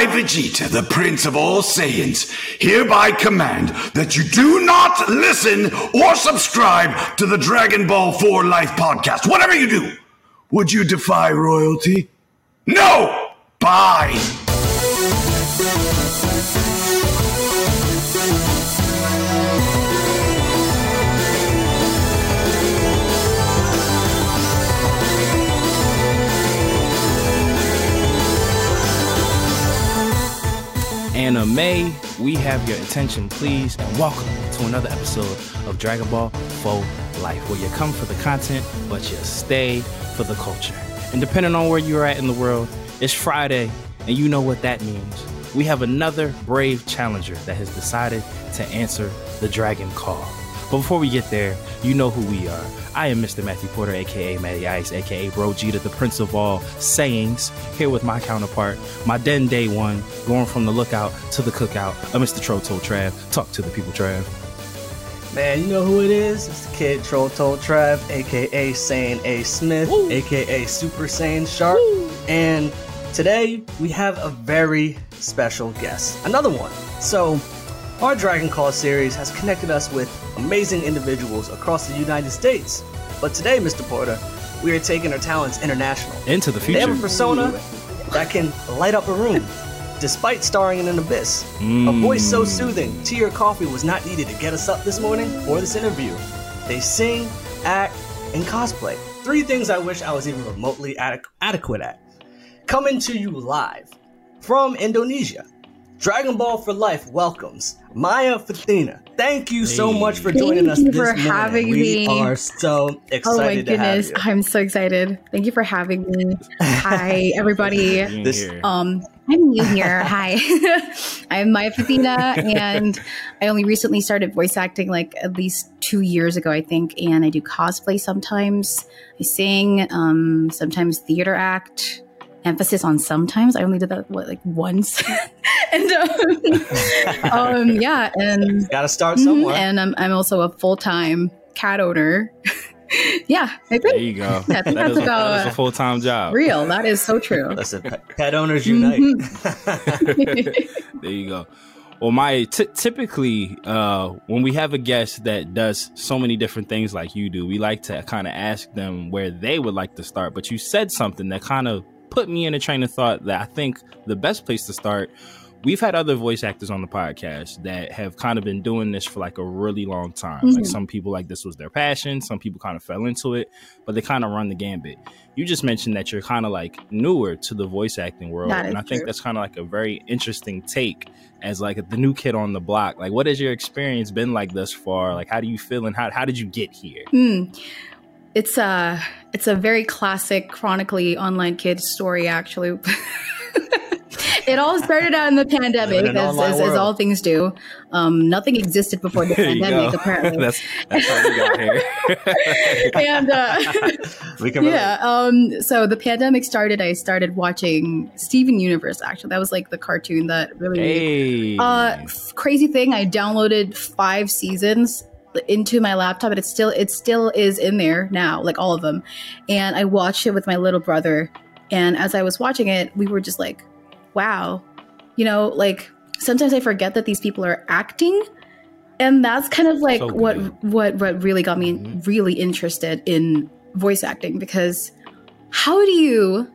I, Vegeta, the Prince of all Saiyans, hereby command that you do not listen or subscribe to the Dragon Ball 4 Life podcast. Whatever you do, would you defy royalty? No! Bye! Anime, uh, we have your attention, please, and welcome to another episode of Dragon Ball 4 Life, where you come for the content, but you stay for the culture. And depending on where you're at in the world, it's Friday, and you know what that means. We have another brave challenger that has decided to answer the Dragon Call. But before we get there, you know who we are. I am Mr. Matthew Porter, aka Matty Ice, aka Bro Jeter, the Prince of all Saiyans, here with my counterpart, my den day one, going from the lookout to the cookout, uh, Mr. Troto Trav. Talk to the people, Trav. Man, you know who it is? It's the kid Troll Told Trav, aka Saiyan A Smith, Woo. aka Super Saiyan Sharp. And today we have a very special guest. Another one. So, our Dragon Call series has connected us with amazing individuals across the United States. But today, Mr. Porter, we are taking our talents international. Into the future. They have a persona that can light up a room, despite starring in an abyss. A voice so hmm. soothing, tea or coffee was not needed to get us up this morning for this interview. They sing, act, and cosplay. Three things I wish I was even remotely adequ- adequate at. Coming to you live from Indonesia. Dragon Ball for Life welcomes Maya Fatheena. Thank you so much for joining Thank us you this for morning. having we me. are so excited Oh my to have goodness, you. I'm so excited. Thank you for having me. Hi, everybody. This- Um, I'm new here. Hi, I'm Maya Fatheena, and I only recently started voice acting like at least two years ago, I think. And I do cosplay sometimes. I sing, um, sometimes theater act. Emphasis on sometimes. I only did that what like once, and um, um, yeah, and Gotta start Mhm, somewhere. And I'm, I'm also a full time cat owner. yeah, I there you go. Yeah, I think that that's is a, about- that is a full time job. real. That is so true. Listen, pet, pet owners unite. There you go. Well, my t- typically uh, when we have a guest that does so many different things like you do, we like to kind of ask them where they would like to start. But you said something that kind of put me in a train of thought that I think the best place to start. We've had other voice actors on the podcast that have kind of been doing this for like a really long time. Like Mhm. some people, like this was their passion. Some people kind of fell into it, but they kind of run the gambit. You just mentioned that you're kind of like newer to the voice acting world, and I think that's kind of like a very interesting take as like the new kid on the block. Like, what has your experience been like thus far? Like, how do you feel, and how how did you get here? Hmm. It's a it's a very classic chronically online kid story. Actually, it all started out in the pandemic, in as, as, as all things do. Um, nothing existed before the pandemic, apparently. that's that's how we got here. and uh, we can yeah um so the pandemic started i started watching steven universe actually that was like the cartoon that really hey, uh crazy thing i downloaded five seasons into my laptop and it still it still is in there now like all of them. And i watched it with my little brother and as i was watching it we were just like wow. You know like sometimes i forget that these people are acting and that's kind of like So what what what really got me Mhm. really interested in voice acting because how do you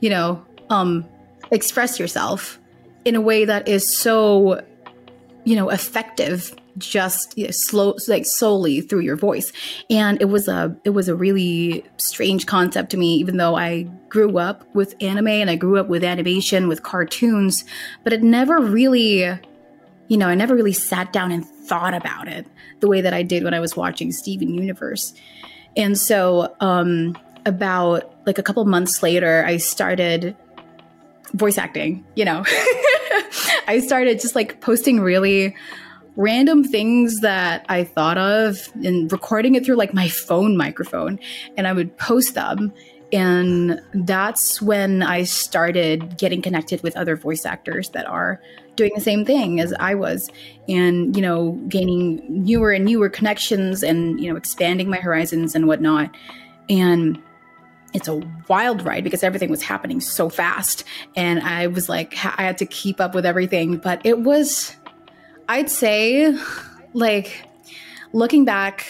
you know um express yourself in a way that is so you know effective just you know, slow like solely through your voice. And it was a it was a really strange concept to me even though i grew up with anime and i grew up with animation with cartoons but it never really you know i never really sat down and thought about it the way that i did when i was watching steven universe. And so um about like a couple months later i started voice acting you know. I started just like posting really random things that I thought of and recording it through like my phone microphone and I would post them. And that's when I started getting connected with other voice actors that are doing the same thing as I was. And you know gaining newer and newer connections and you know expanding my horizons and whatnot. And it's a wild ride because everything was happening so fast. And i was like i had to keep up with everything. But it was i'd say like looking back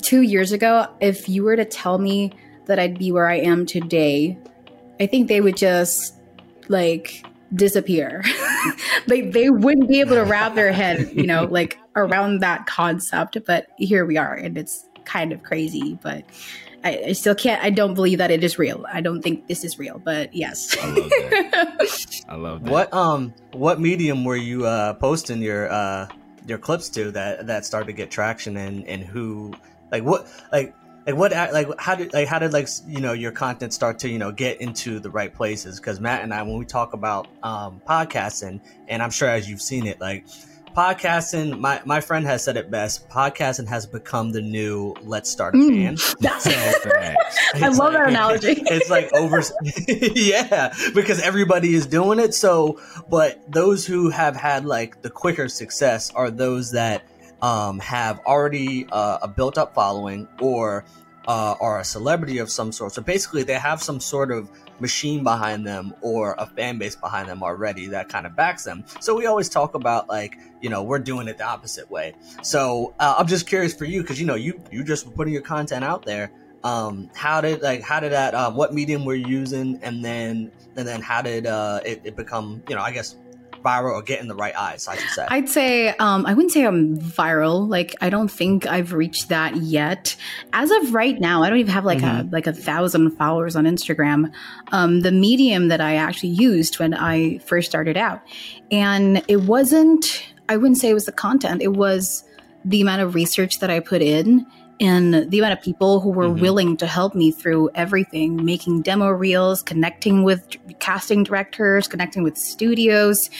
two years ago if you were to tell me that i'd be where i am today i think they would just like disappear. They, they wouldn't be able to wrap their head you know like around that concept but here we are and it's kind of crazy but I, I, still can't. I don't believe that it is real. I don't think this is real, but yes. I love that. I love that. What um what medium were you uh posting your uh your clips to that that started to get traction and and who like what like like what like how did like how did like you know your content start to you know get into the right places because matt and i when we talk about um podcasting and i'm sure as you've seen it like podcasting my, my friend has said it best podcasting has become the new let's start a mm. band mm. so, i love like, that analogy it's like over yeah because everybody is doing it so but those who have had like the quicker success are those that um, have already uh, a built up following or uh, are a celebrity of some sort so basically they have some sort of machine behind them or a fan base behind them already that kind of backs them. So we always talk about like, you know, we're doing it the opposite way. So uh, I'm just curious for you because you know you you just putting your content out there. Um, how did like how did that? Um, what medium we're using, and then and then how did uh, it, it become? You know, I guess viral or get in the right eyes, I should say? I'd say um, I wouldn't say I'm viral. Like I don't think I've reached that yet. As of right now, I don't even have like mm-hmm. a like a thousand followers on Instagram. Um, the medium that I actually used when I first started out, and it wasn't. I wouldn't say it was the content. It was the amount of research that I put in and the amount of people who were mm-hmm. willing to help me through everything making demo reels connecting with casting directors connecting with studios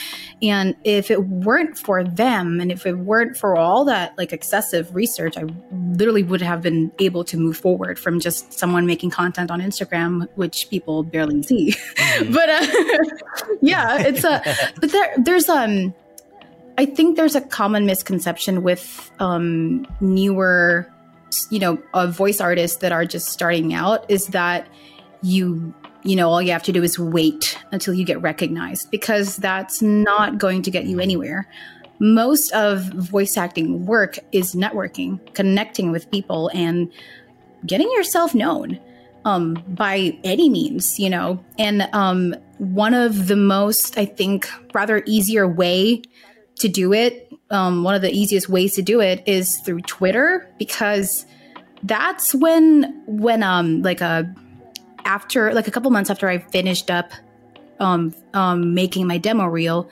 and if it weren't for them and if it weren't for all that like excessive research i literally would have been able to move forward from just someone making content on instagram which people barely see mm-hmm. but uh, yeah it's a but there there's um I think there's a common misconception with um, newer you know, a voice artists that are just starting out is that you you know, all you have to do is wait until you get recognized because that's not going to get you anywhere. Most of voice acting work is networking, connecting with people, and getting yourself known um, by any means, you know. And um, one of the most, I think, rather easier way to do it um, one of the easiest ways to do it is through Twitter because that's when when um like a uh, after like a couple months after I finished up um um making my demo reel,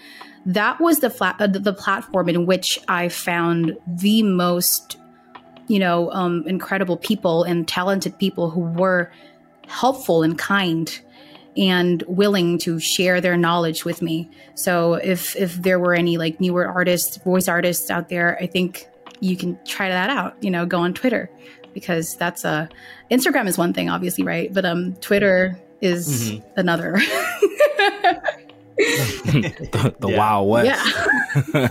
that was the flat uh, the platform in which I found the most you know um incredible people and talented people who were helpful and kind and willing to share their knowledge with me. So if if there were any like newer artists, voice artists out there, I think you can try that out. You know, go on Twitter because that's a Instagram is one thing, obviously, right? But um, Twitter is mm-hmm. another. the, the yeah. Wild West. Yeah.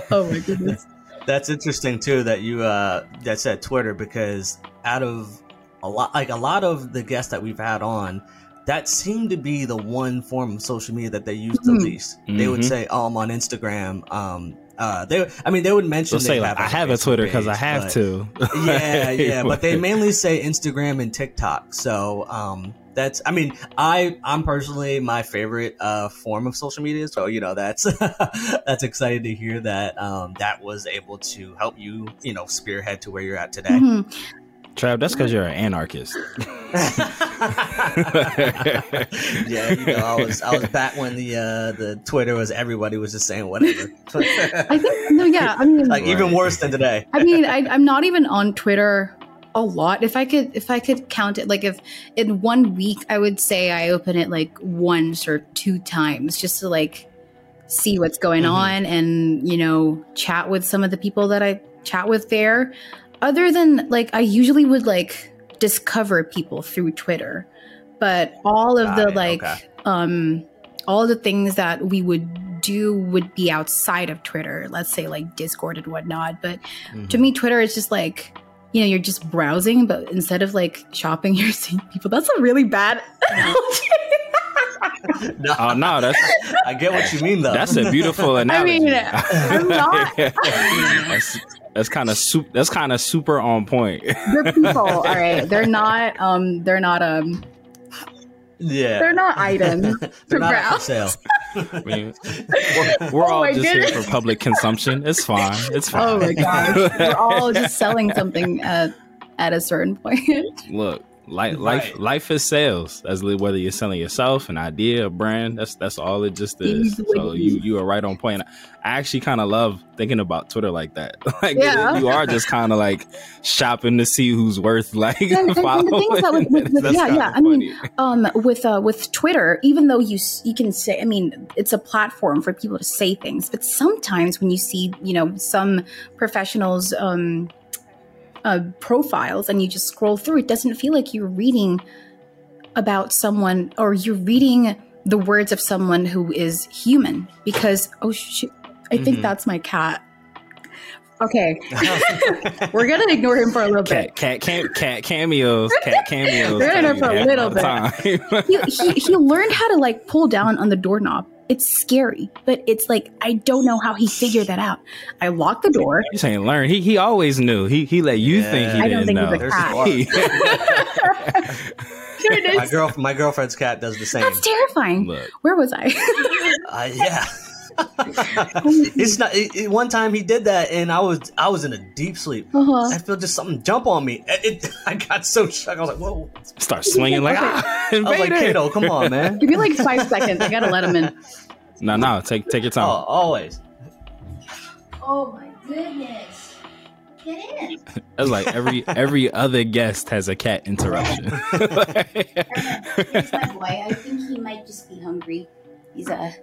oh my goodness. That's interesting too that you uh that said Twitter because out of a lot like a lot of the guests that we've had on that seemed to be the one form of social media that they used mm-hmm. the least. Mm-hmm. They would mm-hmm. say, "Oh, I'm on Instagram." Um, uh, they, I mean, they would mention they say like, "I have a Twitter because I have to." yeah, yeah, but they mainly say Instagram and TikTok. So, um, that's, I mean, I, I'm personally my favorite uh, form of social media. So, you know, that's that's exciting to hear that um, that was able to help you, you know, spearhead to where you're at today. Mm-hmm. Trav, that's because you're an anarchist. yeah, you know, I was I was back when the uh, the Twitter was everybody was just saying whatever. I think no, yeah, I mean, like right. even worse than today. I mean, I, I'm not even on Twitter a lot. If I could, if I could count it, like if in one week, I would say I open it like once or two times just to like see what's going mm-hmm. on and you know chat with some of the people that I chat with there other than like I usually would like discover people through Twitter, but all of Got the it. like okay. um all the things that we would do would be outside of Twitter, let's say like Discord and whatnot. But mm-hmm. to me, Twitter is just like you know, you're just browsing, but instead of like shopping, you're seeing people. That's a really bad analogy. no, Oh no, that's I get what you mean though. that's a beautiful I mean, I'm not. that's that's kind of super. That's kind of super on point. They're people, all right. They're not. Um, they're not. Um, yeah. they're not items They're not up for sale. I mean, we're, we're Oh all just goodness. here for public consumption. It's fine. It's fine. Oh my gosh, we're all just selling something at at a certain point. Look, life, Right. life, life is sales. That's whether you're selling yourself, an idea, a brand. That's that's all it just is. So you you are right on point. I actually kind of love thinking about Twitter like that. like Yeah. you are just kind of like shopping to see who's worth like And- and- and the following. that with- with- yeah, yeah, I mean, um with uh with twitter even though you you can say i mean it's a platform for people to say things but sometimes when you see you know some professionals um uh profiles and you just scroll through it doesn't feel like you're reading about someone or you're reading the words of someone who is human because oh shit i think Mhm. that's my cat okay we're gonna ignore him for a little bit cat, cat, cat, cat cameos, cat cameos. We're it for a little time. he, he, he learned how to like pull down on the doorknob. It's scary, but it's like I don't know how he figured that out. I locked the door. You saying learn? He he always knew. He he let you Yeah. think he I don't didn't think he's know. a cat. my girl, my girlfriend's cat does the same. That's terrifying. Look, Where was I? Uh, yeah. it's not. It, it- one time he did that, and I was I was in a deep sleep. uh-huh. I feel just something jump on me. It, it- I got so shocked. I was like, "Whoa!" start swinging like ah, I was like, invader. "Kiddo, come on, man!" Give me like five seconds. I gotta let him in. No, no, take take your Oh, time. always. Oh my goodness. Get in. That's like every every other guest has a cat interruption. Here's my boy. I think he might just be hungry. He's a,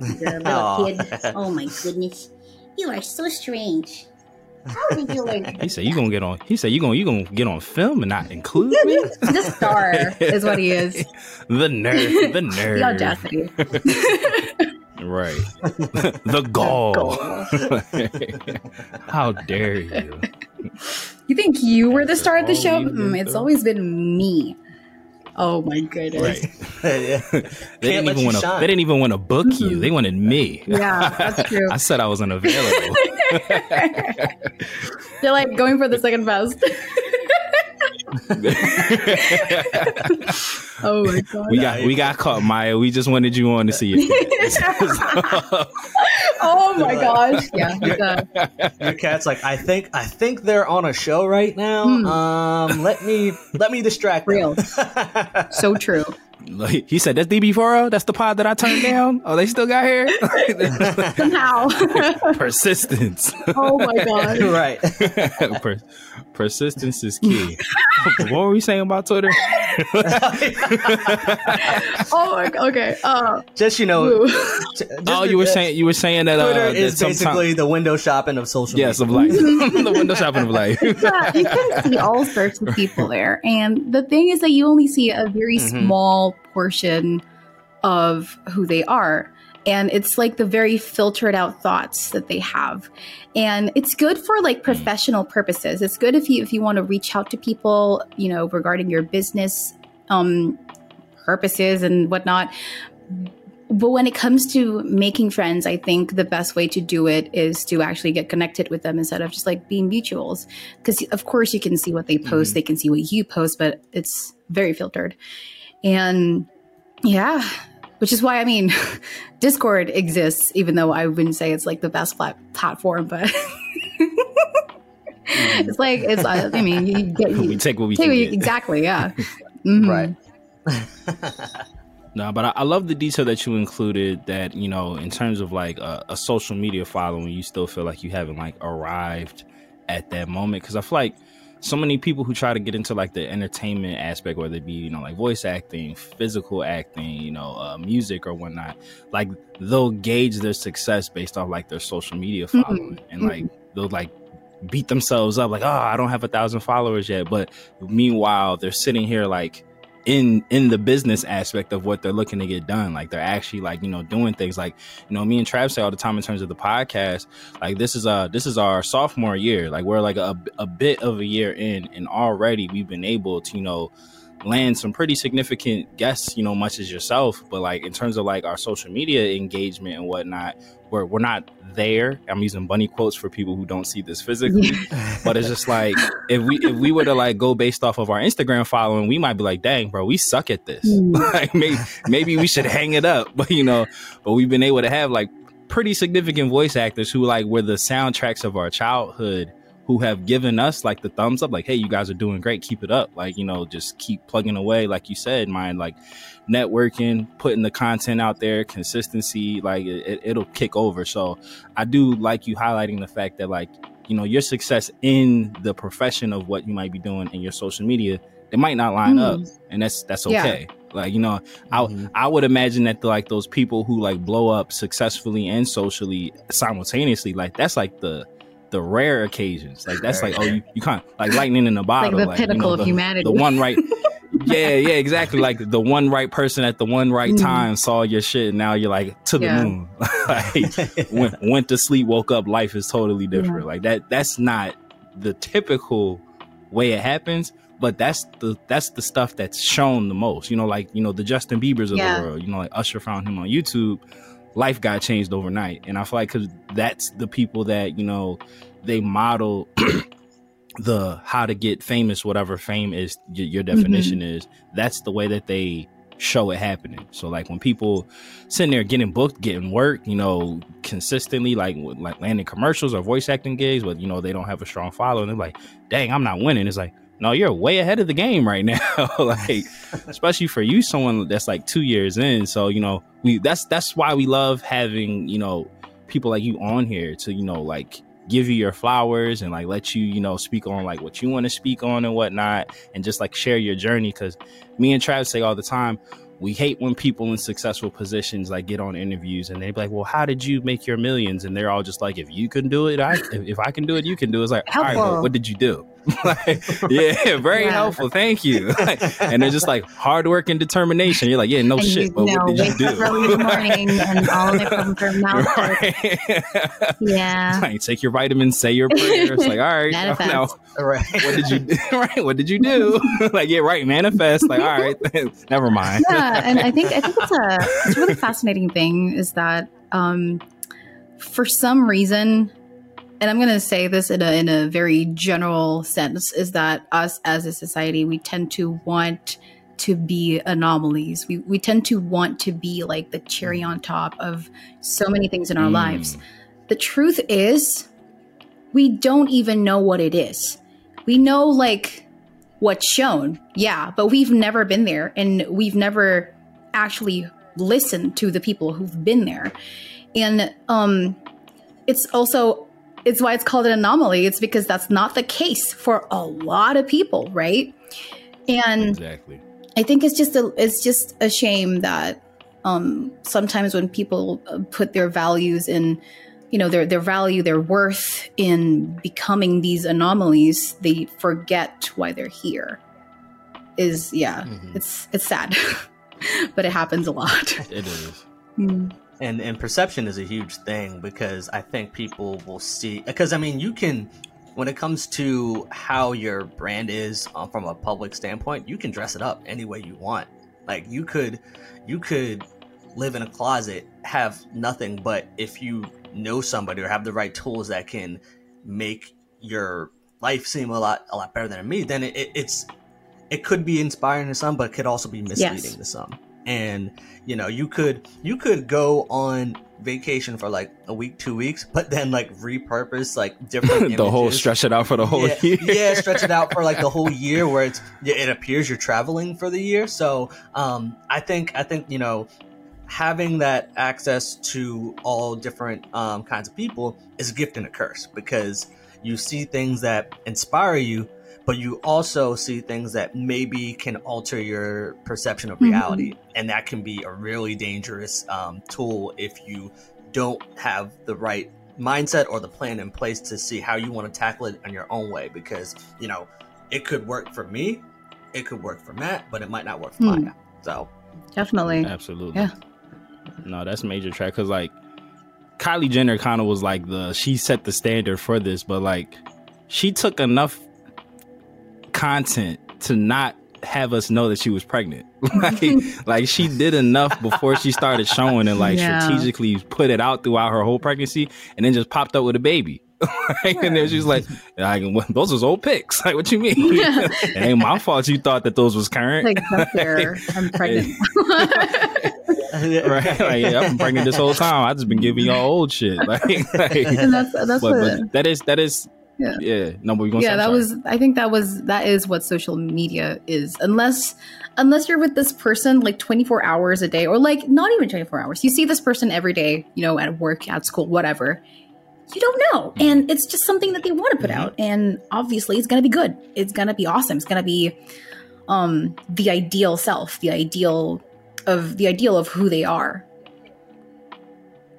he's a little kid. Oh my goodness. You are so strange. How are you doing? he said you gonna get on. He said you gonna you gonna get on film and not include me. The star is what he is. The nerd, the nerd, The audacity. right? the gall. How dare you? You think you were the star of the show? Mm, it's always been me. Oh my goodness. Right? yeah. They didn't even want to. They didn't even want to book you. Mm-hmm. They wanted me. Yeah, that's true. I said I was unavailable. They're like going for the second best. oh my god. we got we got caught, Maya. We just wanted you on to see it. oh my gosh. Yeah. he's, uh, Your cat's like, I think I think they're on a show right now. Hmm. Um, let me let me distract them. Real. so true. Like, he said, "That's DB4L. That's the pod that I turned down. Oh, they still got here. Somehow. Persistence. oh my god. right. Per- persistence is key. what were we saying about Twitter? Oh my god. Okay. Uh, Just you know. just oh, you were saying you were saying that uh, Twitter that is sometime- basically the window shopping of social yes media. of life, the window shopping of life. yeah, you can see all sorts of people there. And the thing is that you only see a very Mhm. small portion of who they are. And it's like the very filtered out thoughts that they have. And it's good for like professional purposes. It's good if you if you want to reach out to people, you know, regarding your business um purposes and whatnot. But when it comes to making friends, I think the best way to do it is to actually get connected with them instead of just like being mutuals. Because of course you can see what they post, Mhm. they can see what you post, but it's very filtered. And yeah, which is why I mean, Discord exists, even though I wouldn't say it's like the best plat- platform, but it's like it's. I I mean, you get we take what we take can what you- get. exactly, yeah. Mhm. Right. No, but I, I love the detail that you included. That you know, in terms of like a, a social media following, you still feel like you haven't like arrived at that moment. Because I feel like so many people who try to get into like the entertainment aspect, whether it be you know like voice acting, physical acting, you know, uh, music or whatnot, like they'll gauge their success based off like their social media Mhm. following, and like they'll like beat themselves up like, oh, I don't have a thousand followers yet, but meanwhile they're sitting here like in in the business aspect of what they're looking to get done. Like they're actually like you know doing things. Like you know me and Trav say all the time in terms of the podcast like this is uh this is our sophomore year. Like we're like a, a bit of a year in and already we've been able to you know land some pretty significant guests, you know, much as yourself. But like in terms of like our social media engagement and whatnot, we're we're not there. I'm using bunny quotes for people who don't see this physically. but it's just like if we if we were to like go based off of our Instagram following, we might be like, dang, bro, we suck at this. Mm. like maybe maybe we should hang it up. But you know, but we've been able to have like pretty significant voice actors who like were the soundtracks of our childhood who have given us like the thumbs up, like, hey, you guys are doing great, keep it up. Like, you know, just keep plugging away, like you said, mind like networking, putting the content out there, consistency, like it, it'll kick over. So I do like you highlighting the fact that like, you know, your success in the profession of what you might be doing in your social media, it might not line mm. up. And that's that's okay. Yeah. Like, you know, mm-hmm. I I would imagine that the, like those people who like blow up successfully and socially simultaneously, like that's like the the rare occasions. Like that's like oh you, you can't like lightning in a bottle. Like the like, pinnacle you know, of humanity. The one right. yeah, yeah, exactly. Like the one right person at the one right mm. time saw your shit, and now you're like to the yeah. moon. like went, went to sleep, woke up. Life is totally different. Yeah. Like that. That's not the typical way it happens but that's the that's the stuff that's shown the most you know like you know the justin biebers of yeah. the world you know like usher found him on youtube life got changed overnight. And I feel like because that's the people that you know they model the how to get famous, whatever fame is your, your definition mm-hmm. is. That's the way that they show it happening. So like when people sitting there getting booked, getting work, you know, consistently, like like landing commercials or voice acting gigs, but you know they don't have a strong following. They're like, dang, I'm not winning. It's like no, you're way ahead of the game right now. like, especially for you, someone that's like two years in. So, you know, we that's that's why we love having, you know, people like you on here to, you know, like give you your flowers and like let you, you know, speak on like what you want to speak on and whatnot, and just like share your journey. Cause me and Travis say all the time, we hate when people in successful positions like get on interviews and they be like, "Well, how did you make your millions? And they're all just like, "If you can do it, I if I can do it, you can do it." It's like, "All right, well, what did you do?" like, yeah, very yeah. helpful. Thank you. and they're just like hard work and determination. You're like, yeah, no and shit. You, but no, what did you do? Early in the morning and all of it from from mouth. Right. Yeah. Like, take your vitamins, say your prayers. like, all right, manifest. now, right. What did you do? right? What did you do? like, yeah, right. Manifest. Like, all right, never mind. Yeah, and I think I think it's a it's a really fascinating thing is that um, for some reason and I'm going to say this in a, in a very general sense, is that us as a society, we tend to want to be anomalies. We, we tend to want to be like the cherry on top of so many things in our mm. lives. The truth is, we don't even know what it is. We know like what's shown, yeah, but we've never been there and we've never actually listened to the people who've been there. And um, it's also it's why it's called an anomaly. It's because that's not the case for a lot of people, right? And exactly. I think it's just a it's just a shame that um, sometimes when people uh, put their values in, you know, their their value, their worth in becoming these anomalies, they forget why they're here. Is yeah, mm-hmm. it's it's sad, but it happens a lot. It is. Mm and and perception is a huge thing because I think people will see because I mean you can when it comes to how your brand is uh, from a public standpoint you can dress it up any way you want like you could you could live in a closet have nothing but if you know somebody or have the right tools that can make your life seem a lot a lot better than me then it, it, it's it could be inspiring to some but it could also be misleading yes. to some and you know you could you could go on vacation for like a week two weeks but then like repurpose like different the whole stretch it out for the whole yeah, year. yeah stretch it out for like the whole year where it's it appears you're traveling for the year. So um i think i think you know having that access to all different um, kinds of people is a gift and a curse because you see things that inspire you but you also see things that maybe can alter your perception of reality. Mm-hmm. And that can be a really dangerous um, tool if you don't have the right mindset or the plan in place to see how you want to tackle it in your own way. Because, you know, it could work for me it could work for Matt, but it might not work for Hmm. Maya. So Definitely. Absolutely. Yeah. No, that's major track because like Kylie Jenner kind of was like the she set the standard for this, but like she took enough content to not have us know that she was pregnant. like, like she did enough before she started showing and like Yeah. strategically put it out throughout her whole pregnancy, and then just popped up with a baby. Like, and then she's like, like "What- those was old pics. Like, what you mean? it ain't my fault you thought that those was current. Like. I'm pregnant. right? Like, yeah, I've been pregnant this whole time. I just been giving y'all old shit. Like, like that's that's but, but that is that is Yeah. yeah. No, but yeah, that was. I think that was that is what social media is. Unless unless you're with this person like 24 hours a day, or like not even 24 hours. You see this person every day. You know, at work, at school, whatever. You don't know, Mm-hmm. and it's just something that they want to put out, and obviously, it's gonna be good. It's gonna be awesome. It's gonna be um the ideal self, the ideal of the ideal of who they are.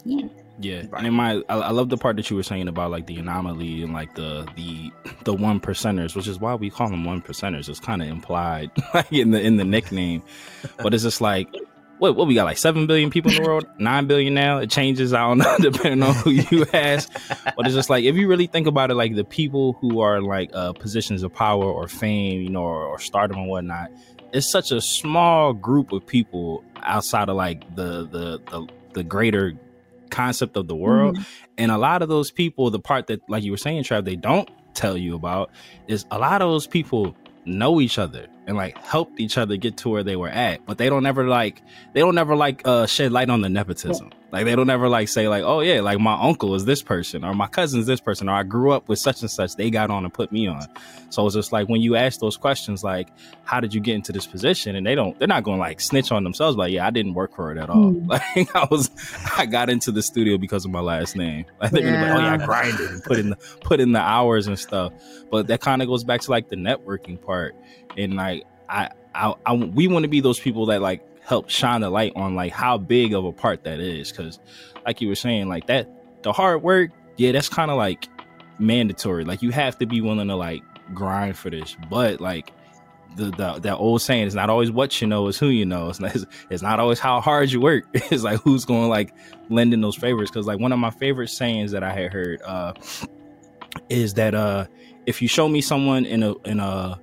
Yeah. Yeah, Right. and in my, I, I love the part that you were saying about like the anomaly and like the the the one percenters, which is why we call them one percenters. It's kind of implied like in the in the nickname, but it's just like what what we got like seven billion people in the world, nine billion now. It changes, I don't know, depending on who you ask. But it's just like if you really think about it, like the people who are like uh, positions of power or fame, you know, or, or stardom and whatnot, it's such a small group of people outside of like the the the, the greater concept of the world. And a lot of those people, the part that, like you were saying, Trav, they don't tell you about is a lot of those people know each other and like helped each other get to where they were at. But they don't ever like they don't ever like uh shed light on the nepotism. Like they don't ever like say like, oh yeah, like my uncle is this person or my cousin is this person or I grew up with such and such. They got on and put me on. So it's just like when you ask those questions like, how did you get into this position? And they don't they're not gonna like snitch on themselves like, yeah, I didn't work for it at all. Hmm. Like I was I got into the studio because of my last name. Like they're gonna be like, oh yeah, I Yeah. grinded and put in the put in the hours and stuff. But that kind of goes back to like the networking part. And like I I, I we want to be those people that like help shine the light on like how big of a part that is. Cause like you were saying, like that the hard work, yeah, that's kind of like mandatory. Like you have to be willing to like grind for this. But like the, the that old saying is not always what you know, is who you know. It's not it's, it's not always how hard you work. It's like who's going like lend in those favors. Cause like one of my favorite sayings that I had heard uh is that uh if you show me someone in a in a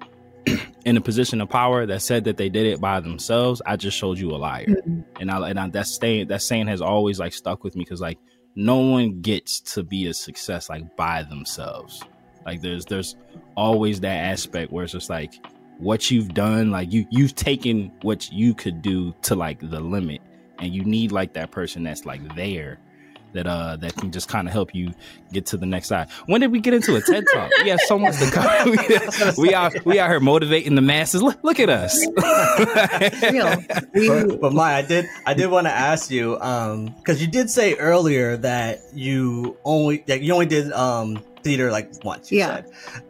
in a position of power that said that they did it by themselves, I just showed you a liar. Mhm. And I and I, that saying that saying has always like stuck with me because like no one gets to be a success like by themselves. Like there's there's always that aspect where it's just like what you've done, like you you've taken what you could do to like the limit, and you need like that person that's like there. That uh that can just kind of help you get to the next side. When did we get into a TED talk? We have so much to cover. we are we are here motivating the masses. Look, look at us. But, but Maya, I did I did want to ask you um because you did say earlier that you only that you only did um theater like once you Yeah. said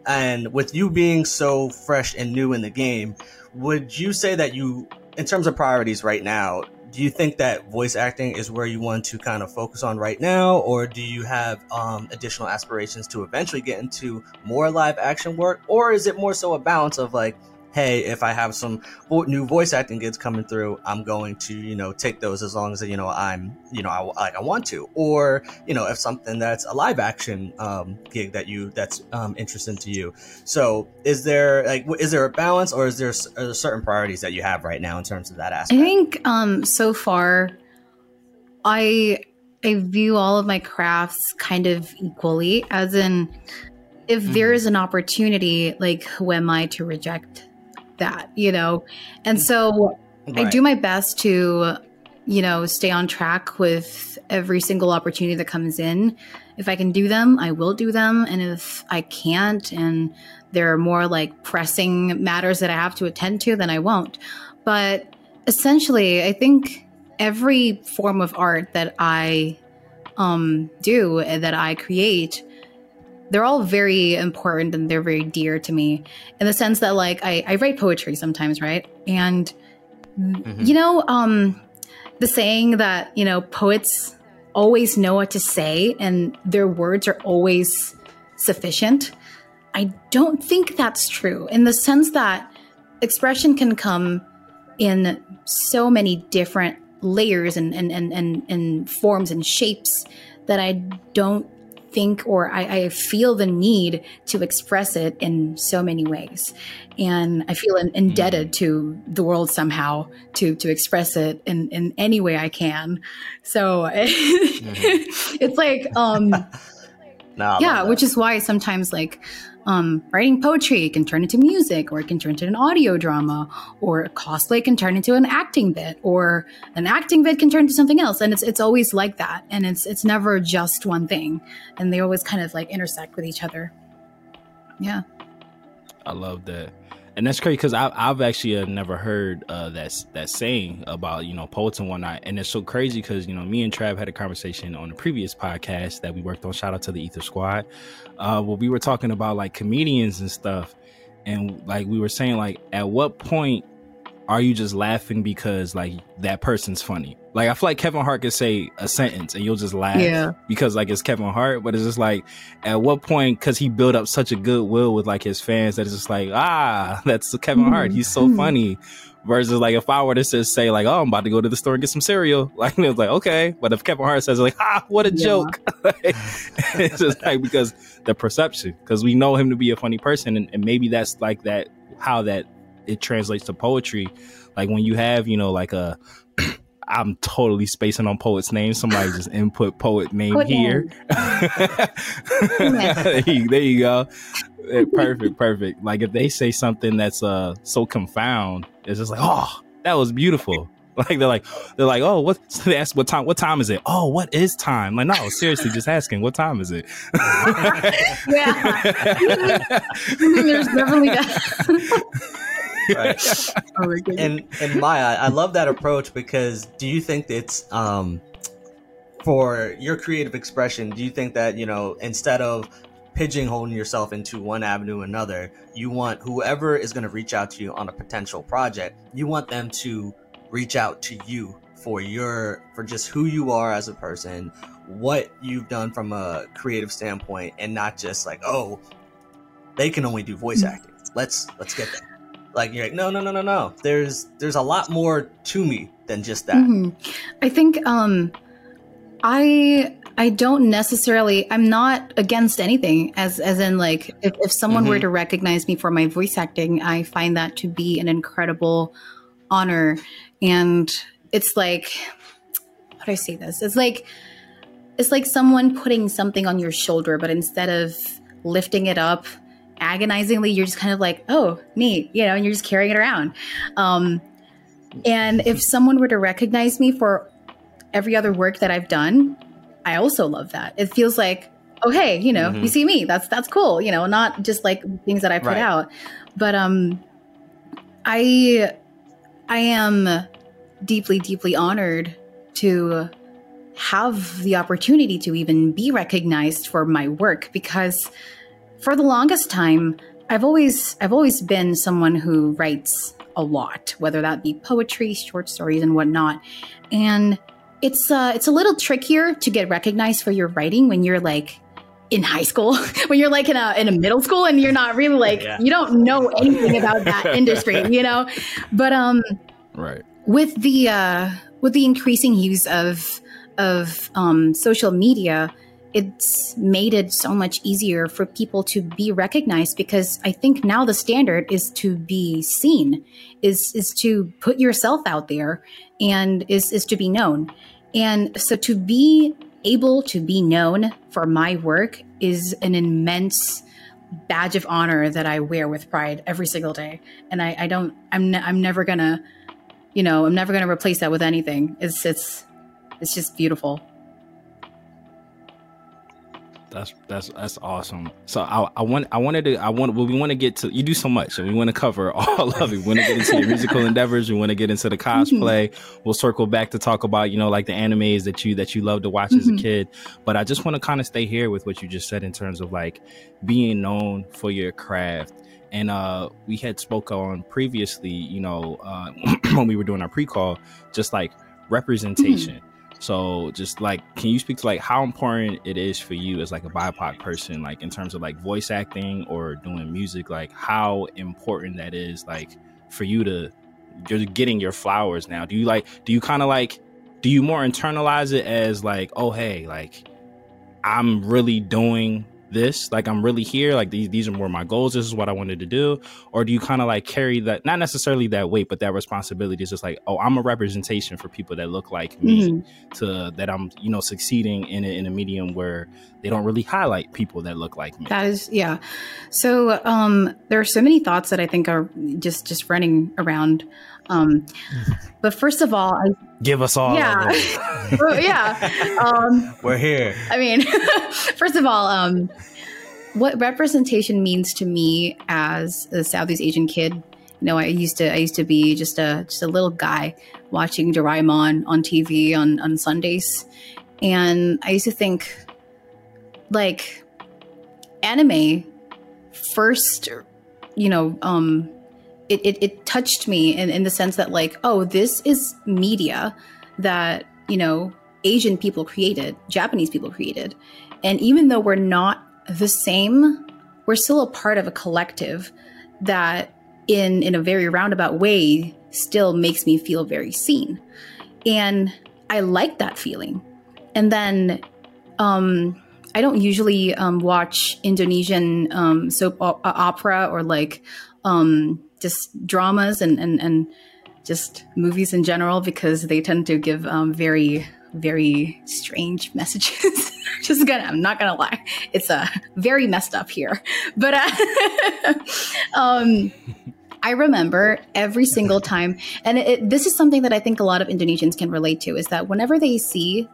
and with you being so fresh and new in the game would you say that you in terms of priorities right now do you think that voice acting is where you want to kind of focus on right now? Or do you have um, additional aspirations to eventually get into more live action work? Or is it more so a balance of like hey if i have some new voice acting gigs coming through i'm going to you know take those as long as you know i'm you know I, like i want to or you know if something that's a live action um, gig that you that's um, interesting to you so is there like is there a balance or is there, are there certain priorities that you have right now in terms of that aspect? I think um so far I I view all of my crafts kind of equally as in if Mhm. there is an opportunity like who am I to reject that, you know? And so I do my best to you know stay on track with every single opportunity that comes in. If I can do them, I will do them and if I can't and there are more like pressing matters that I have to attend to, then I won't. But essentially, I think every form of art that I um, do that I create, they're all very important and they're very dear to me in the sense that, like, I, I write poetry sometimes, right? And Mhm. you know, um, the saying that you know poets always know what to say and their words are always sufficient. I don't think that's true in the sense that expression can come in so many different layers and and, and, and, and forms and shapes that I don't think or I, I, feel the need to express it in so many ways and i feel in, indebted mm. to the world somehow to to express it in in any way i can so mm-hmm. it's like um no, yeah which is why sometimes like um, writing poetry it can turn into music or it can turn into an audio drama or cosplay can turn into an acting bit or an acting bit can turn into something else and it's it's always like that and it's it's never just one thing and they always kind of like intersect with each other. Yeah. I love that and that's crazy because I've actually uh, never heard uh, that that saying about you know poets and whatnot, and it's so crazy because you know me and Trav had a conversation on the previous podcast that we worked on. Shout out to the Ether Squad. Uh, where we were talking about like comedians and stuff, and like we were saying like at what point are you just laughing because like that person's funny? Like I feel like Kevin Hart could say a sentence and you'll just laugh yeah. because like it's Kevin Hart, but it's just like at what point because he built up such a goodwill with like his fans that it's just like ah that's Kevin mm-hmm. Hart, he's so mm-hmm. funny. Versus like if I were to just say like oh I'm about to go to the store and get some cereal, like it's like okay, but if Kevin Hart says like ah what a yeah. joke, it's just like because the perception because we know him to be a funny person and, and maybe that's like that how that it translates to poetry. Like when you have, you know, like a I'm totally spacing on poet's name. Somebody just input poet name Put here. there, you, there, you, go. Perfect, perfect. Like if they say something that's uh so confound, it's just like, oh, that was beautiful. Like they're like they're like, oh, what? So they ask what time? What time is it? Oh, what is time? Like, no, seriously, just asking, what time is it? yeah, there's definitely that right. oh and and Maya, I love that approach because do you think it's um for your creative expression, do you think that, you know, instead of pigeonholing yourself into one avenue or another, you want whoever is going to reach out to you on a potential project, you want them to reach out to you for your for just who you are as a person, what you've done from a creative standpoint and not just like, oh, they can only do voice mm. acting. Let's let's get there. Like you're like, no, no, no, no, no. There's there's a lot more to me than just that. Mm-hmm. I think um I I don't necessarily I'm not against anything as as in like if, if someone mm-hmm. were to recognize me for my voice acting, I find that to be an incredible honor. And it's like how do I say this? It's like it's like someone putting something on your shoulder, but instead of lifting it up agonizingly, you're just kind of like, oh, neat, you know, and you're just carrying it around. Um, and if someone were to recognize me for every other work that I've done, I also love that. It feels like, oh, hey, you know, mm-hmm. you see me. That's that's cool. You know, not just like things that I put right. out, but um, I I am deeply, deeply honored to have the opportunity to even be recognized for my work because for the longest time, I've always I've always been someone who writes a lot, whether that be poetry, short stories, and whatnot. And it's uh, it's a little trickier to get recognized for your writing when you're like in high school, when you're like in a in a middle school, and you're not really like yeah. you don't know anything about that industry, you know. But um, right with the uh, with the increasing use of of um, social media it's made it so much easier for people to be recognized because I think now the standard is to be seen, is is to put yourself out there and is is to be known. And so to be able to be known for my work is an immense badge of honor that I wear with pride every single day. And I, I don't I'm I'm never gonna you know, I'm never gonna replace that with anything. It's it's it's just beautiful. That's that's that's awesome. So I, I want I wanted to I want well, we want to get to you do so much so we want to cover all of it. We want to get into your musical endeavors. We want to get into the cosplay. Mm-hmm. We'll circle back to talk about you know like the animes that you that you love to watch mm-hmm. as a mm-hmm. kid. But I just want to kind of stay here with what you just said in terms of like being known for your craft. And uh, we had spoke on previously, you know, uh, when we were doing our pre-call, just like representation. Mm-hmm so just like, can you speak to like how important it is for you as like a BIPOC person, like in terms of like voice acting or doing music, like how important that is like for you to you're getting your flowers now? Do you like do you kind of like do you more internalize it as like, oh hey, like I'm really doing this like i'm really here like these these are more my goals this is what i wanted to do? Or do you kind of like carry that not necessarily that weight but that responsibility is just like oh i'm a representation for people that look like me mm-hmm. to that i'm you know succeeding in a, in a medium where they don't really highlight people that look like me. That is yeah. So um there are so many thoughts that i think are just just running around um but first of all I, give us all yeah. yeah. Um we're here. I mean first of all um what representation means to me as a Southeast Asian kid. You know, I used to I used to be just a just a little guy watching Doraemon on TV on on Sundays, and I used to think like anime first, you know, um, it, it, it touched me in, in the sense that like, oh, this is media that you know Asian people created, Japanese people created, and even though we're not the same, we're still a part of a collective that in in a very roundabout way still makes me feel very seen. And I like that feeling. And then um I don't usually um, watch Indonesian um, soap opera or like um, just dramas and, and, and just movies in general because they tend to give um, very very strange messages. Just gonna, I'm not gonna lie, it's uh, very messed up here. But uh, um, I remember every single time, and it, this is something that I think a lot of Indonesians can relate to, is that whenever they see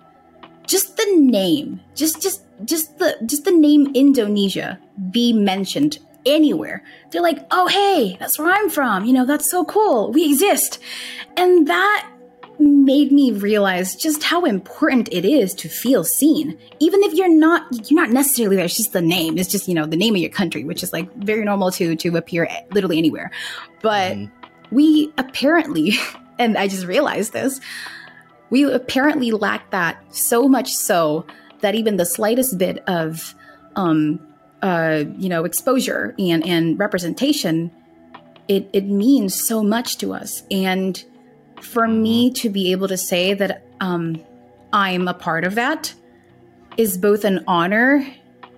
just the name, just just just the just the name Indonesia be mentioned anywhere, they're like, "Oh, hey, that's where I'm from. You know, that's so cool. We exist," and that made me realize just how important it is to feel seen even if you're not you're not necessarily there it's just the name it's just you know the name of your country which is like very normal to to appear literally anywhere but mm. we apparently and i just realized this we apparently lack that so much so that even the slightest bit of um uh you know exposure and and representation it it means so much to us and for me to be able to say that um, I'm a part of that is both an honor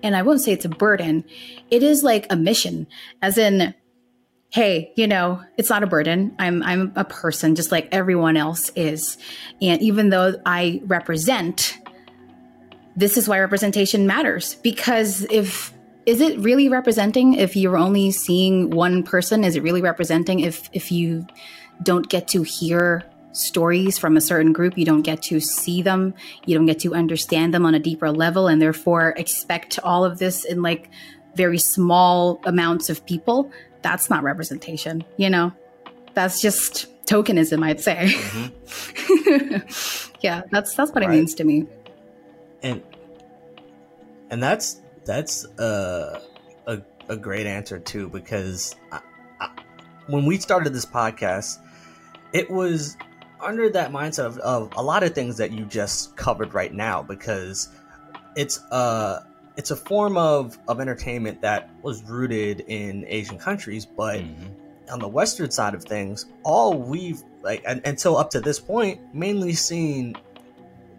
and I won't say it's a burden. It is like a mission, as in, hey, you know, it's not a burden. I'm I'm a person just like everyone else is, and even though I represent, this is why representation matters because if is it really representing if you're only seeing one person is it really representing if if you don't get to hear stories from a certain group, you don't get to see them, you don't get to understand them on a deeper level, and therefore expect all of this in like very small amounts of people. That's not representation, you know? That's just tokenism, I'd say. Mm-hmm. yeah, that's that's what right. it means to me. And and that's that's uh, a a great answer too because I, I, when we started this podcast it was under that mindset of, of a lot of things that you just covered right now because it's a it's a form of of entertainment that was rooted in Asian countries, but mm-hmm. on the Western side of things, all we've like and, until up to this point mainly seen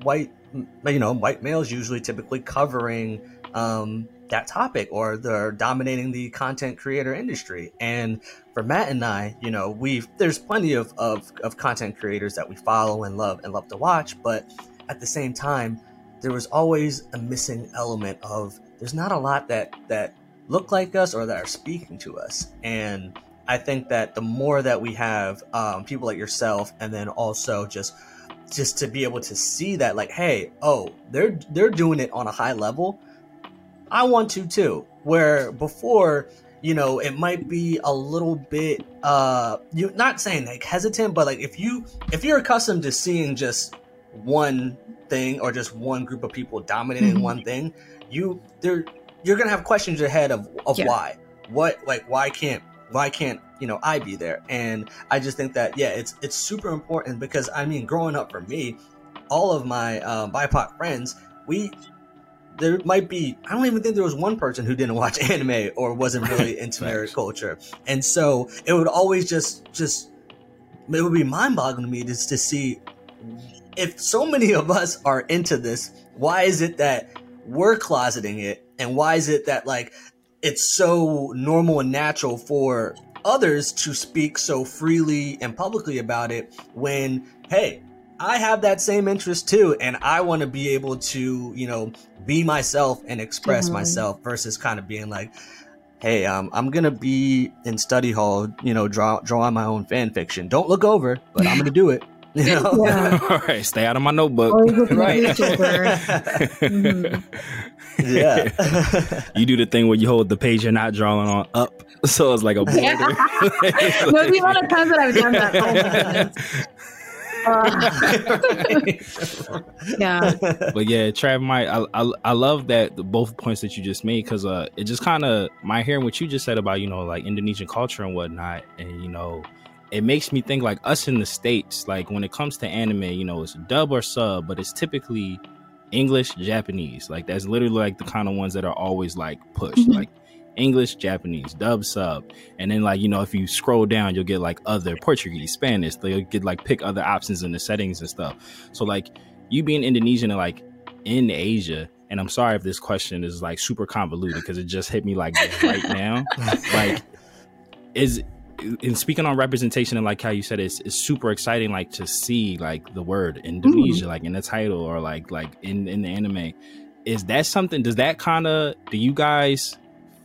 white you know white males usually typically covering um, that topic or they're dominating the content creator industry. And for Matt and I, you know, we've there's plenty of, of, of content creators that we follow and love and love to watch, but at the same time, there was always a missing element of there's not a lot that that look like us or that are speaking to us. And I think that the more that we have um, people like yourself, and then also just just to be able to see that, like, hey, oh, they're they're doing it on a high level I want to too. Where before, you know, it might be a little bit uh you not saying like hesitant, but like if you if you're accustomed to seeing just one thing or just one group of people dominating mm-hmm. one thing, you there you're gonna have questions ahead of of yeah. why. What like why can't why can't you know I be there? And I just think that yeah, it's it's super important because I mean, growing up for me, all of my um, BIPOC friends, we there might be I don't even think there was one person who didn't watch anime or wasn't really into nerd culture. And so it would always just just it would be mind-boggling to me just to see if so many of us are into this, why is it that we're closeting it and why is it that like it's so normal and natural for others to speak so freely and publicly about it when hey I have that same interest too, and I want to be able to, you know, be myself and express mm-hmm. myself versus kind of being like, hey, um, I'm gonna be in study hall, you know, draw drawing my own fan fiction. Don't look over, but I'm gonna do it. You know? Yeah. All right, stay out of my notebook. right. mm-hmm. Yeah. you do the thing where you hold the page you're not drawing on up, so it's like a border. Yeah. well, the amount of times that I've done that. Yeah. But yeah, Trav, my I, I, I love that the, both points that you just made because uh, it just kind of my hearing what you just said about you know like Indonesian culture and whatnot, and you know, it makes me think like us in the states, like when it comes to anime, you know, it's dub or sub, but it's typically English, Japanese. Like that's literally like the kind of ones that are always like pushed. Mm-hmm. Like English, Japanese, dub, sub, and then like you know if you scroll down, you'll get like other Portuguese, Spanish. They'll get like pick other options in the settings and stuff. So like you being Indonesian and like in Asia, and I'm sorry if this question is like super convoluted because it just hit me like right now. like is in speaking on representation and like how you said it's, it's super exciting like to see like the word Indonesia mm. like in the title or like like in in the anime. Is that something? Does that kind of do you guys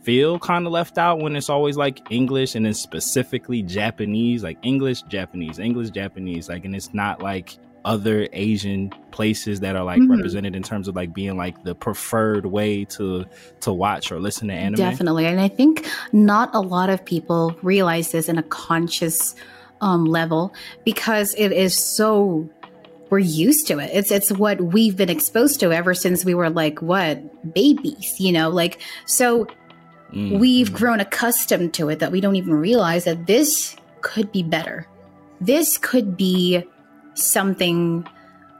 feel kind of left out when it's always like English and then specifically Japanese, like English, Japanese, English, Japanese, like, and it's not like other Asian places that are like mm-hmm. represented in terms of like being like the preferred way to to watch or listen to anime. Definitely, and I think not a lot of people realize this in a conscious um, level because it is so we're used to it. It's it's what we've been exposed to ever since we were like what babies, you know, like so Mm. We've grown accustomed to it that we don't even realize that this could be better. This could be something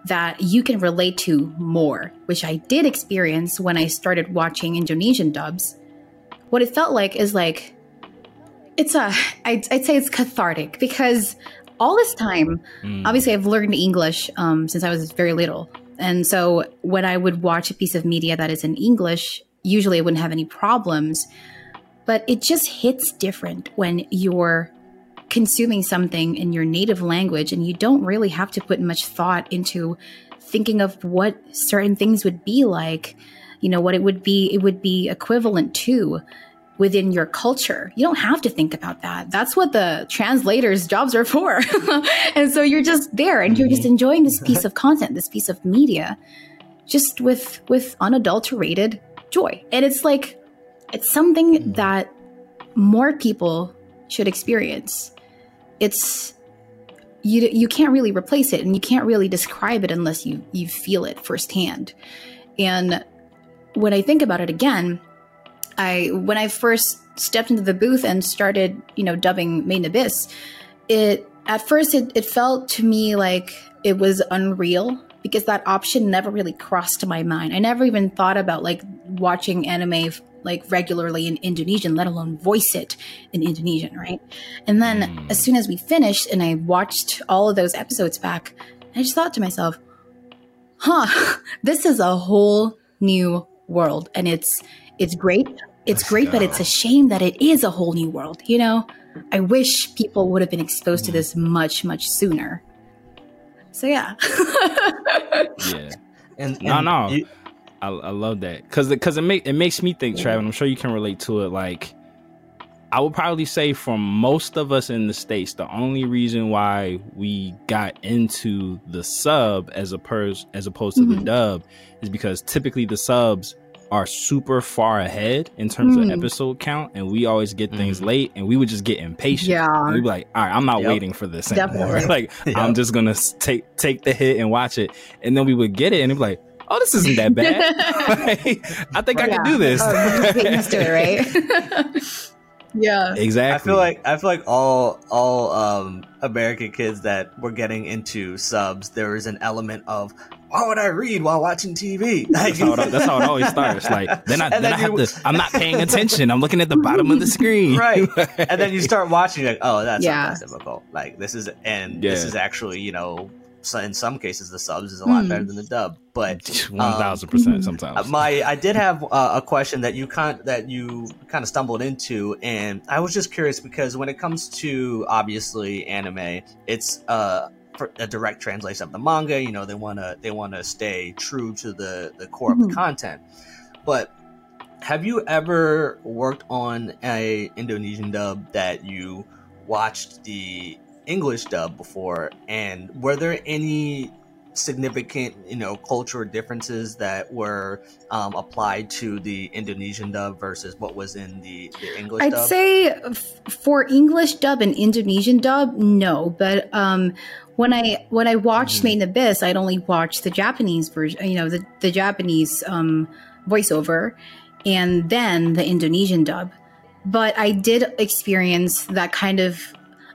that you can relate to more, which I did experience when I started watching Indonesian dubs. What it felt like is like, it's a, I'd, I'd say it's cathartic because all this time, mm. obviously, I've learned English um, since I was very little. And so when I would watch a piece of media that is in English, usually I wouldn't have any problems. But it just hits different when you're consuming something in your native language and you don't really have to put much thought into thinking of what certain things would be like, you know, what it would be, it would be equivalent to within your culture. You don't have to think about that. That's what the translators' jobs are for. and so you're just there and you're just mm-hmm. enjoying this piece of content, this piece of media, just with with unadulterated joy. And it's like, it's something mm-hmm. that more people should experience. It's you you can't really replace it and you can't really describe it unless you you feel it firsthand. And when I think about it again, I when I first stepped into the booth and started, you know, dubbing Made in Abyss, it at first it, it felt to me like it was unreal because that option never really crossed my mind. I never even thought about like watching anime like regularly in Indonesian, let alone voice it in Indonesian, right? And then mm. as soon as we finished and I watched all of those episodes back, I just thought to myself, huh, this is a whole new world. And it's it's great. It's Let's great, go. but it's a shame that it is a whole new world, you know? I wish people would have been exposed mm. to this much, much sooner. So yeah. yeah. And, and no, no. You, I, I love that because because it, make, it makes me think, Trav, and I'm sure you can relate to it. Like, I would probably say for most of us in the states, the only reason why we got into the sub as opposed as opposed to mm-hmm. the dub is because typically the subs are super far ahead in terms mm. of episode count, and we always get things mm. late, and we would just get impatient. Yeah, and we'd be like, "All right, I'm not yep. waiting for this anymore. like, yep. I'm just gonna take take the hit and watch it." And then we would get it, and it'd be like, "Oh, this isn't that bad. I think I can do this." Oh, used to it, right? yeah, exactly. I feel like I feel like all all um, American kids that were getting into subs, there is an element of why would I read while watching TV? That's how, it, that's how it always starts. Like then I, then, then I have to. I'm not paying attention. I'm looking at the bottom of the screen. right. And then you start watching, like, oh, that's yeah. not that difficult. Like this is, and yeah. this is actually, you know, so in some cases the subs is a lot mm. better than the dub. But one thousand um, percent sometimes. My I did have uh, a question that you kind that you kind of stumbled into, and I was just curious because when it comes to obviously anime, it's uh a direct translation of the manga. You know, they want to they want to stay true to the the core mm-hmm. of the mm-hmm. content. But have you ever worked on a Indonesian dub that you watched the English dub before? And were there any significant, you know, cultural differences that were um, applied to the Indonesian dub versus what was in the, the English I'd dub? say f- for English dub and Indonesian dub, no. But um, when I when I watched mm-hmm. Made in Abyss, I'd only watched the Japanese version, you know, the, the Japanese um, voiceover, and then the Indonesian dub. But I did experience that kind of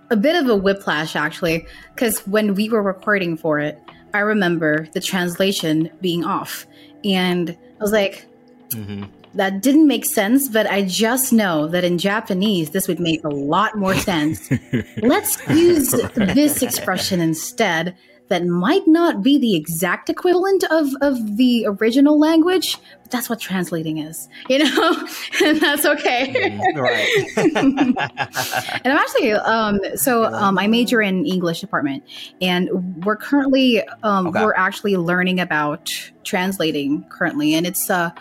a bit of a whiplash actually, because when we were recording for it, I remember the translation being off. And I was like, mm-hmm. That didn't make sense, but I just know that in Japanese, this would make a lot more sense. Let's use right. this expression instead that might not be the exact equivalent of, of the original language, but that's what translating is, you know, and that's okay. Mm, right. and I'm actually, um, so um, I major in English department, and we're currently, um, okay. we're actually learning about translating currently, and it's, uh,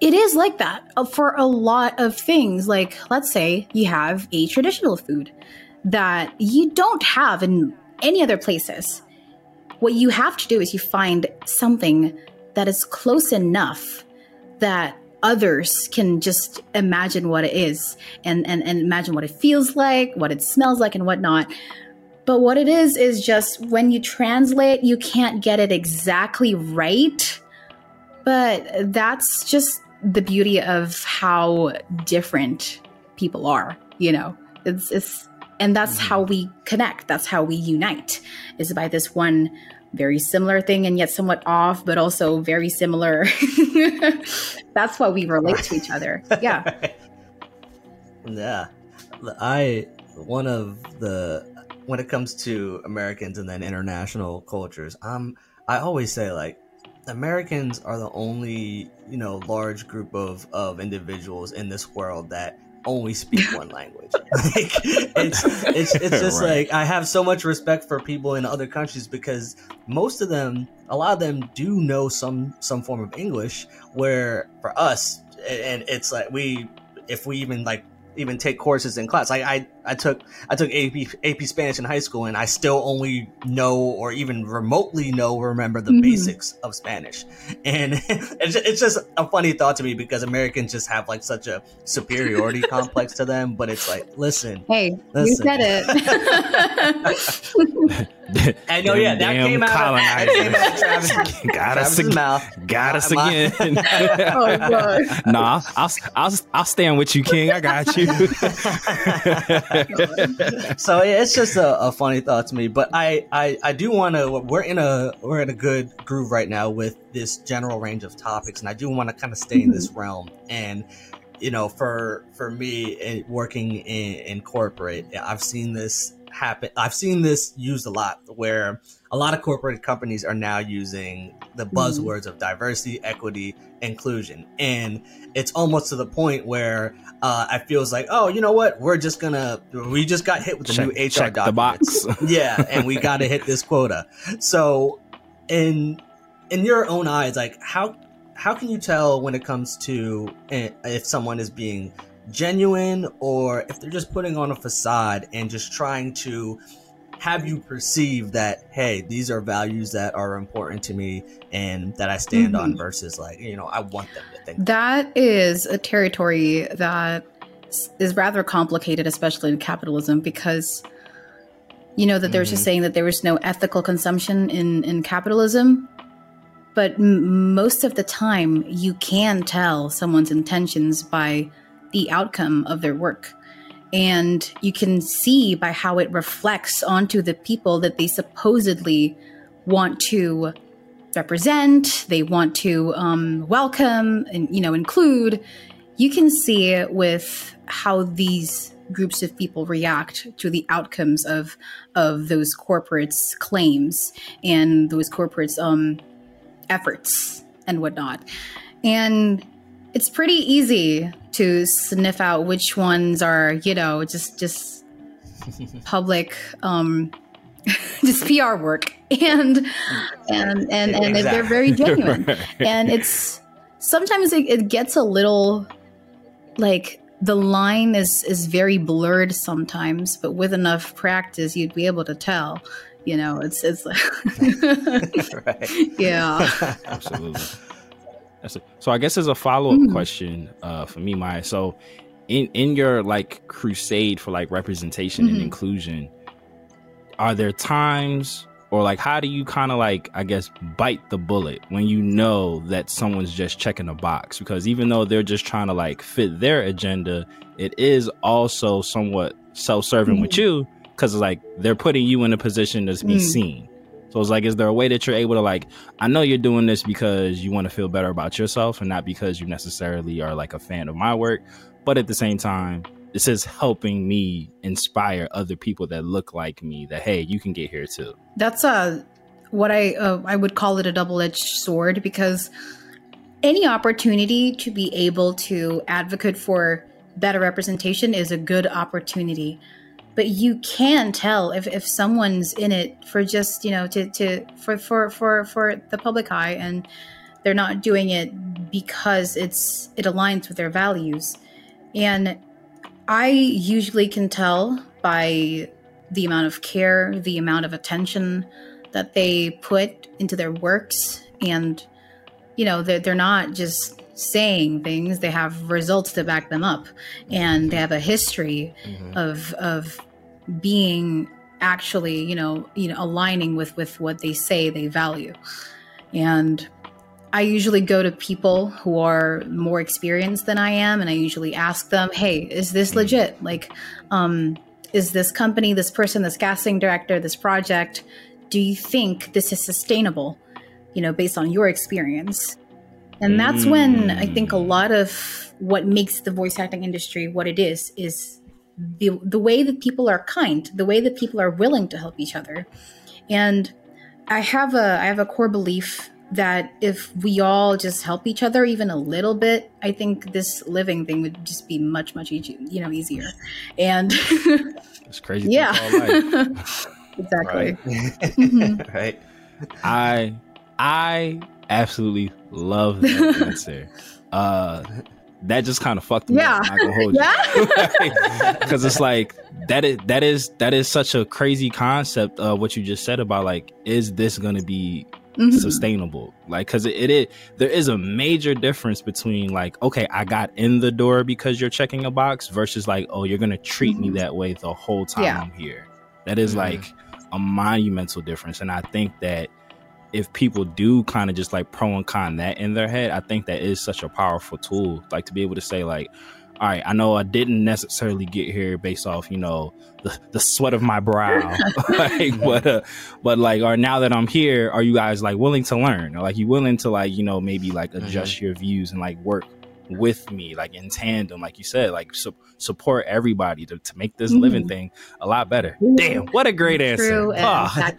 it is like that uh, for a lot of things. Like, let's say you have a traditional food that you don't have in any other places what you have to do is you find something that is close enough that others can just imagine what it is and, and, and imagine what it feels like, what it smells like, and whatnot. But what it is, is just when you translate, you can't get it exactly right. But that's just the beauty of how different people are, you know? It's, it's and that's mm-hmm. how we connect. That's how we unite, is by this one very similar thing and yet somewhat off, but also very similar. that's why we relate to each other. Yeah. yeah. I, one of the, when it comes to Americans and then international cultures, um, I always say like, Americans are the only, you know, large group of, of individuals in this world that only speak one language. like, it's it's it's just right. like I have so much respect for people in other countries because most of them, a lot of them, do know some some form of English. Where for us, and it's like we, if we even like even take courses in class. like I, I took I took AP AP Spanish in high school, and I still only know or even remotely know or remember the mm-hmm. basics of Spanish. And it's, it's just a funny thought to me because Americans just have like such a superiority complex to them. But it's like, listen, hey, listen. you said it. I know, yeah, that came, out of, that came out of Travis, got Travis's us mouth. Got us again. oh, God. Nah, I'll, I'll, I'll stand with you, King. I got you. So it's just a, a, funny thought to me, but I, I, I do want to. We're in a we're in a good groove right now with this general range of topics, and I do want to kind of stay in this realm and you know, for for me eh, working in, in corporate, I've seen this happen. I've seen this used a lot where a lot of corporate companies are now using the mm-hmm. buzzwords mm. of diversity, equity, inclusion. And it's almost to the point where uh, I feels like, oh, you know what? We're just gonna, we just got hit with the check, new HR check documents. The box. yeah. And we got to hit this quota. So in, in your own eyes, like how, how can you tell when it comes to eh, if someone is being genuine or if they're just putting on a facade and just trying to have you perceive that hey these are values that are important to me and that i stand mm-hmm. on versus like you know i want them to think that is a territory that is rather complicated especially in capitalism because you know that there's mm-hmm. just saying that there was no ethical consumption in in capitalism but m- most of the time you can tell someone's intentions by the outcome of their work. And you can see by how it reflects onto the people that they supposedly want to represent, they want to um, welcome and you know include. You can see with how these groups of people react to the outcomes of of those corporates' claims and those corporates' um, efforts and whatnot. And it's pretty easy to sniff out which ones are, you know, just just public um just PR work and and and, and exactly. they're very genuine. right. And it's sometimes it, it gets a little like the line is is very blurred sometimes, but with enough practice you'd be able to tell. You know, it's it's like yeah. Absolutely. So I guess as a follow up mm. question uh, for me, Maya. So in in your like crusade for like representation mm-hmm. and inclusion, are there times or like how do you kind of like i guess bite the bullet when you know that someone's just checking a box because even though they're just trying to like fit their agenda it is also somewhat self-serving mm-hmm. with you because like they're putting you in a position to be mm-hmm. seen so it's like is there a way that you're able to like i know you're doing this because you want to feel better about yourself and not because you necessarily are like a fan of my work but at the same time this is helping me inspire other people that look like me that hey you can get here too. That's uh what i uh, i would call it a double-edged sword because any opportunity to be able to advocate for better representation is a good opportunity but you can tell if, if someone's in it for just you know to, to for, for for for the public eye and they're not doing it because it's it aligns with their values and I usually can tell by the amount of care, the amount of attention that they put into their works. And, you know, they're, they're not just saying things, they have results to back them up. And they have a history mm-hmm. of, of being actually, you know, you know, aligning with, with what they say they value. And I usually go to people who are more experienced than I am, and I usually ask them, "Hey, is this hmm. legit? Like, um, is this company, this person, this casting director, this project? Do you think this is sustainable? You know, based on your experience." And that's mm. when I think a lot of what makes the voice acting industry what it is is the the way that people are kind, the way that people are willing to help each other, and I have a I have a core belief that if we all just help each other even a little bit, I think this living thing would just be much, much easier, you know, easier. And it's crazy. Yeah. exactly. Right. mm-hmm. right. I I absolutely love that answer. Uh that just kind of fucked me yeah. up. Yeah. Because it's like that is that is that is such a crazy concept. Uh, what you just said about like, is this gonna be mm-hmm. sustainable like because it, it is there is a major difference between like okay i got in the door because you're checking a box versus like oh you're gonna treat mm-hmm. me that way the whole time yeah. i'm here that is mm-hmm. like a monumental difference and i think that if people do kind of just like pro and con that in their head i think that is such a powerful tool like to be able to say like all right, I know I didn't necessarily get here based off, you know, the, the sweat of my brow, like, but, uh, but like, or now that I'm here, are you guys like willing to learn? Or like, you willing to like, you know, maybe like adjust mm-hmm. your views and like work with me, like in tandem, like you said, like su- support everybody to, to make this mm-hmm. living thing a lot better. Damn, what a great answer! Oh.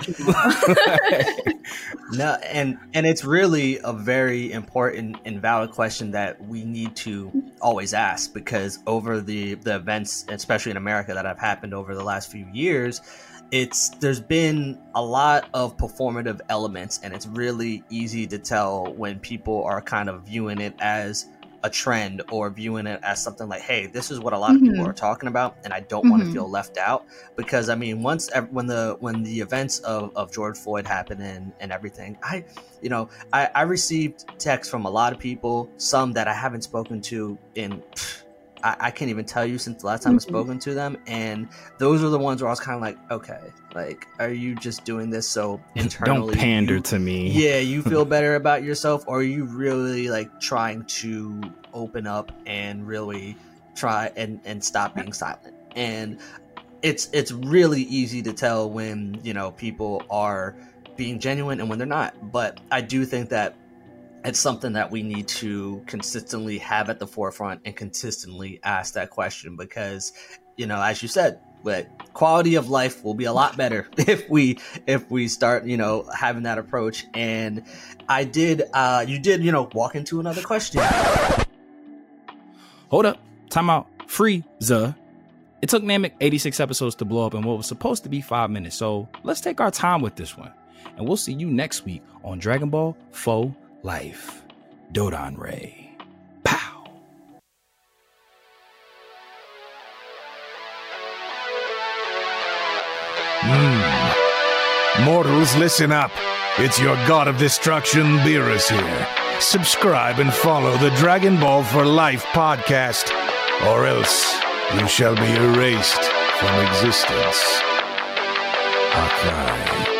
no, and and it's really a very important and valid question that we need to always ask because over the the events, especially in America, that have happened over the last few years it's there's been a lot of performative elements and it's really easy to tell when people are kind of viewing it as a trend or viewing it as something like, hey, this is what a lot of mm-hmm. people are talking about, and I don't mm-hmm. want to feel left out because I mean, once when the when the events of, of George Floyd happened and, and everything, I, you know, I, I received texts from a lot of people, some that I haven't spoken to in. Pff, I, I, can't even tell you since the last time mm-hmm. I've spoken to them. And those are the ones where I was kind of like, okay, like, are you just doing this so internally? Don't pander you, to me. Yeah, you feel better about yourself, or are you really like trying to open up and really try and and stop being silent? And it's it's really easy to tell when you know people are being genuine and when they're not. But I do think that it's something that we need to consistently have at the forefront and consistently ask that question because, you know, as you said, but quality of life will be a lot better if we if we start you know having that approach. And i did uh you did you know walk into another question. Hold up. Time out. Free it took Namek 86 episodes to blow up in what was supposed to be five minutes, so let's take our time with this one. And we'll see you next week on Dragon Ball for Life. Dodanray. Pow. Hmm. Mortals, listen up. It's your god of destruction, Beerus here. Subscribe and follow the Dragon Ball for Life podcast, or else you shall be erased from existence. Akai.